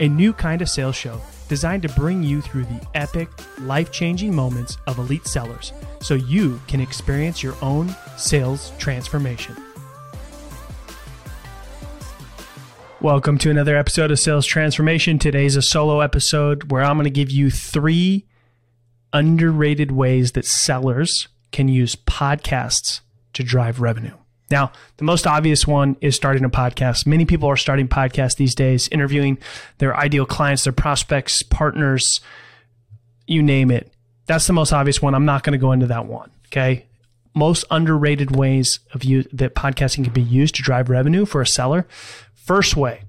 a new kind of sales show designed to bring you through the epic, life changing moments of elite sellers so you can experience your own sales transformation. Welcome to another episode of Sales Transformation. Today's a solo episode where I'm going to give you three underrated ways that sellers can use podcasts to drive revenue. Now, the most obvious one is starting a podcast. Many people are starting podcasts these days, interviewing their ideal clients, their prospects, partners, you name it. That's the most obvious one. I'm not going to go into that one. Okay. Most underrated ways of you that podcasting can be used to drive revenue for a seller. First way,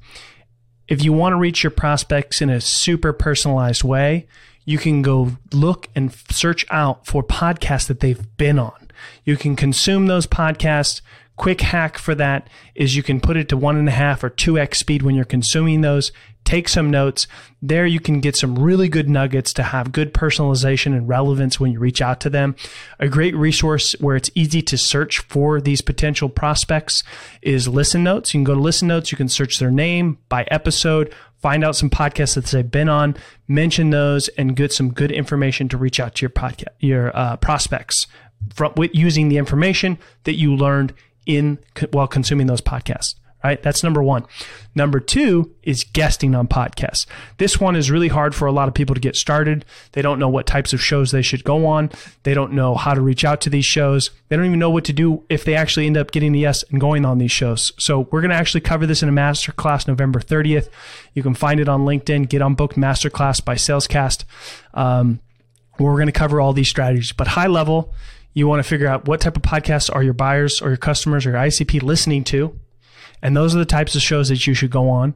if you want to reach your prospects in a super personalized way, you can go look and search out for podcasts that they've been on. You can consume those podcasts. Quick hack for that is you can put it to one and a half or two X speed when you're consuming those. Take some notes. There you can get some really good nuggets to have good personalization and relevance when you reach out to them. A great resource where it's easy to search for these potential prospects is Listen Notes. You can go to Listen Notes. You can search their name by episode, find out some podcasts that they've been on, mention those, and get some good information to reach out to your podcast, your uh, prospects from with using the information that you learned in while consuming those podcasts. Right, that's number one. Number two is guesting on podcasts. This one is really hard for a lot of people to get started. They don't know what types of shows they should go on. They don't know how to reach out to these shows. They don't even know what to do if they actually end up getting the yes and going on these shows. So we're going to actually cover this in a masterclass November 30th. You can find it on LinkedIn. Get on booked masterclass by Salescast. Um, we're going to cover all these strategies, but high level, you want to figure out what type of podcasts are your buyers or your customers or your ICP listening to. And those are the types of shows that you should go on.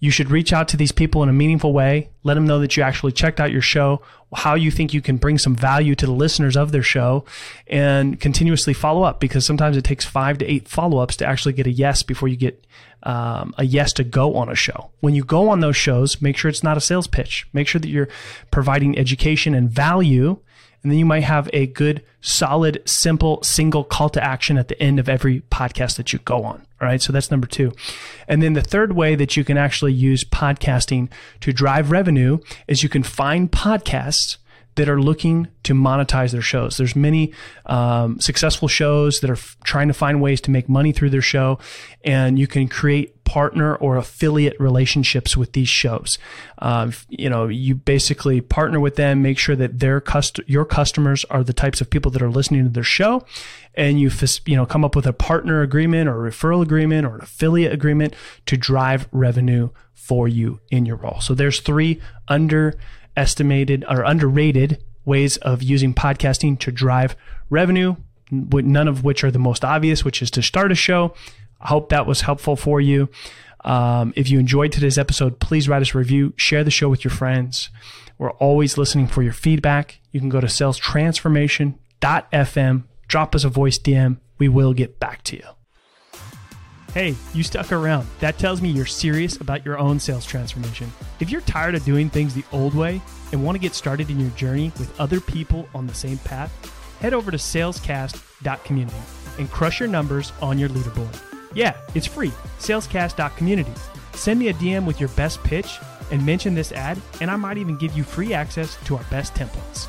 You should reach out to these people in a meaningful way. Let them know that you actually checked out your show, how you think you can bring some value to the listeners of their show, and continuously follow up because sometimes it takes five to eight follow ups to actually get a yes before you get um, a yes to go on a show. When you go on those shows, make sure it's not a sales pitch. Make sure that you're providing education and value and then you might have a good, solid, simple, single call to action at the end of every podcast that you go on. All right. So that's number two. And then the third way that you can actually use podcasting to drive revenue is you can find podcasts that are looking to monetize their shows. There's many um, successful shows that are f- trying to find ways to make money through their show, and you can create partner or affiliate relationships with these shows. Um, you know, you basically partner with them, make sure that their cust- your customers are the types of people that are listening to their show, and you you know come up with a partner agreement or a referral agreement or an affiliate agreement to drive revenue for you in your role. So there's three under estimated or underrated ways of using podcasting to drive revenue, none of which are the most obvious, which is to start a show. I hope that was helpful for you. Um, if you enjoyed today's episode, please write us a review, share the show with your friends. We're always listening for your feedback. You can go to salestransformation.fm, drop us a voice DM. We will get back to you. Hey, you stuck around. That tells me you're serious about your own sales transformation. If you're tired of doing things the old way and want to get started in your journey with other people on the same path, head over to salescast.community and crush your numbers on your leaderboard. Yeah, it's free. Salescast.community. Send me a DM with your best pitch and mention this ad, and I might even give you free access to our best templates.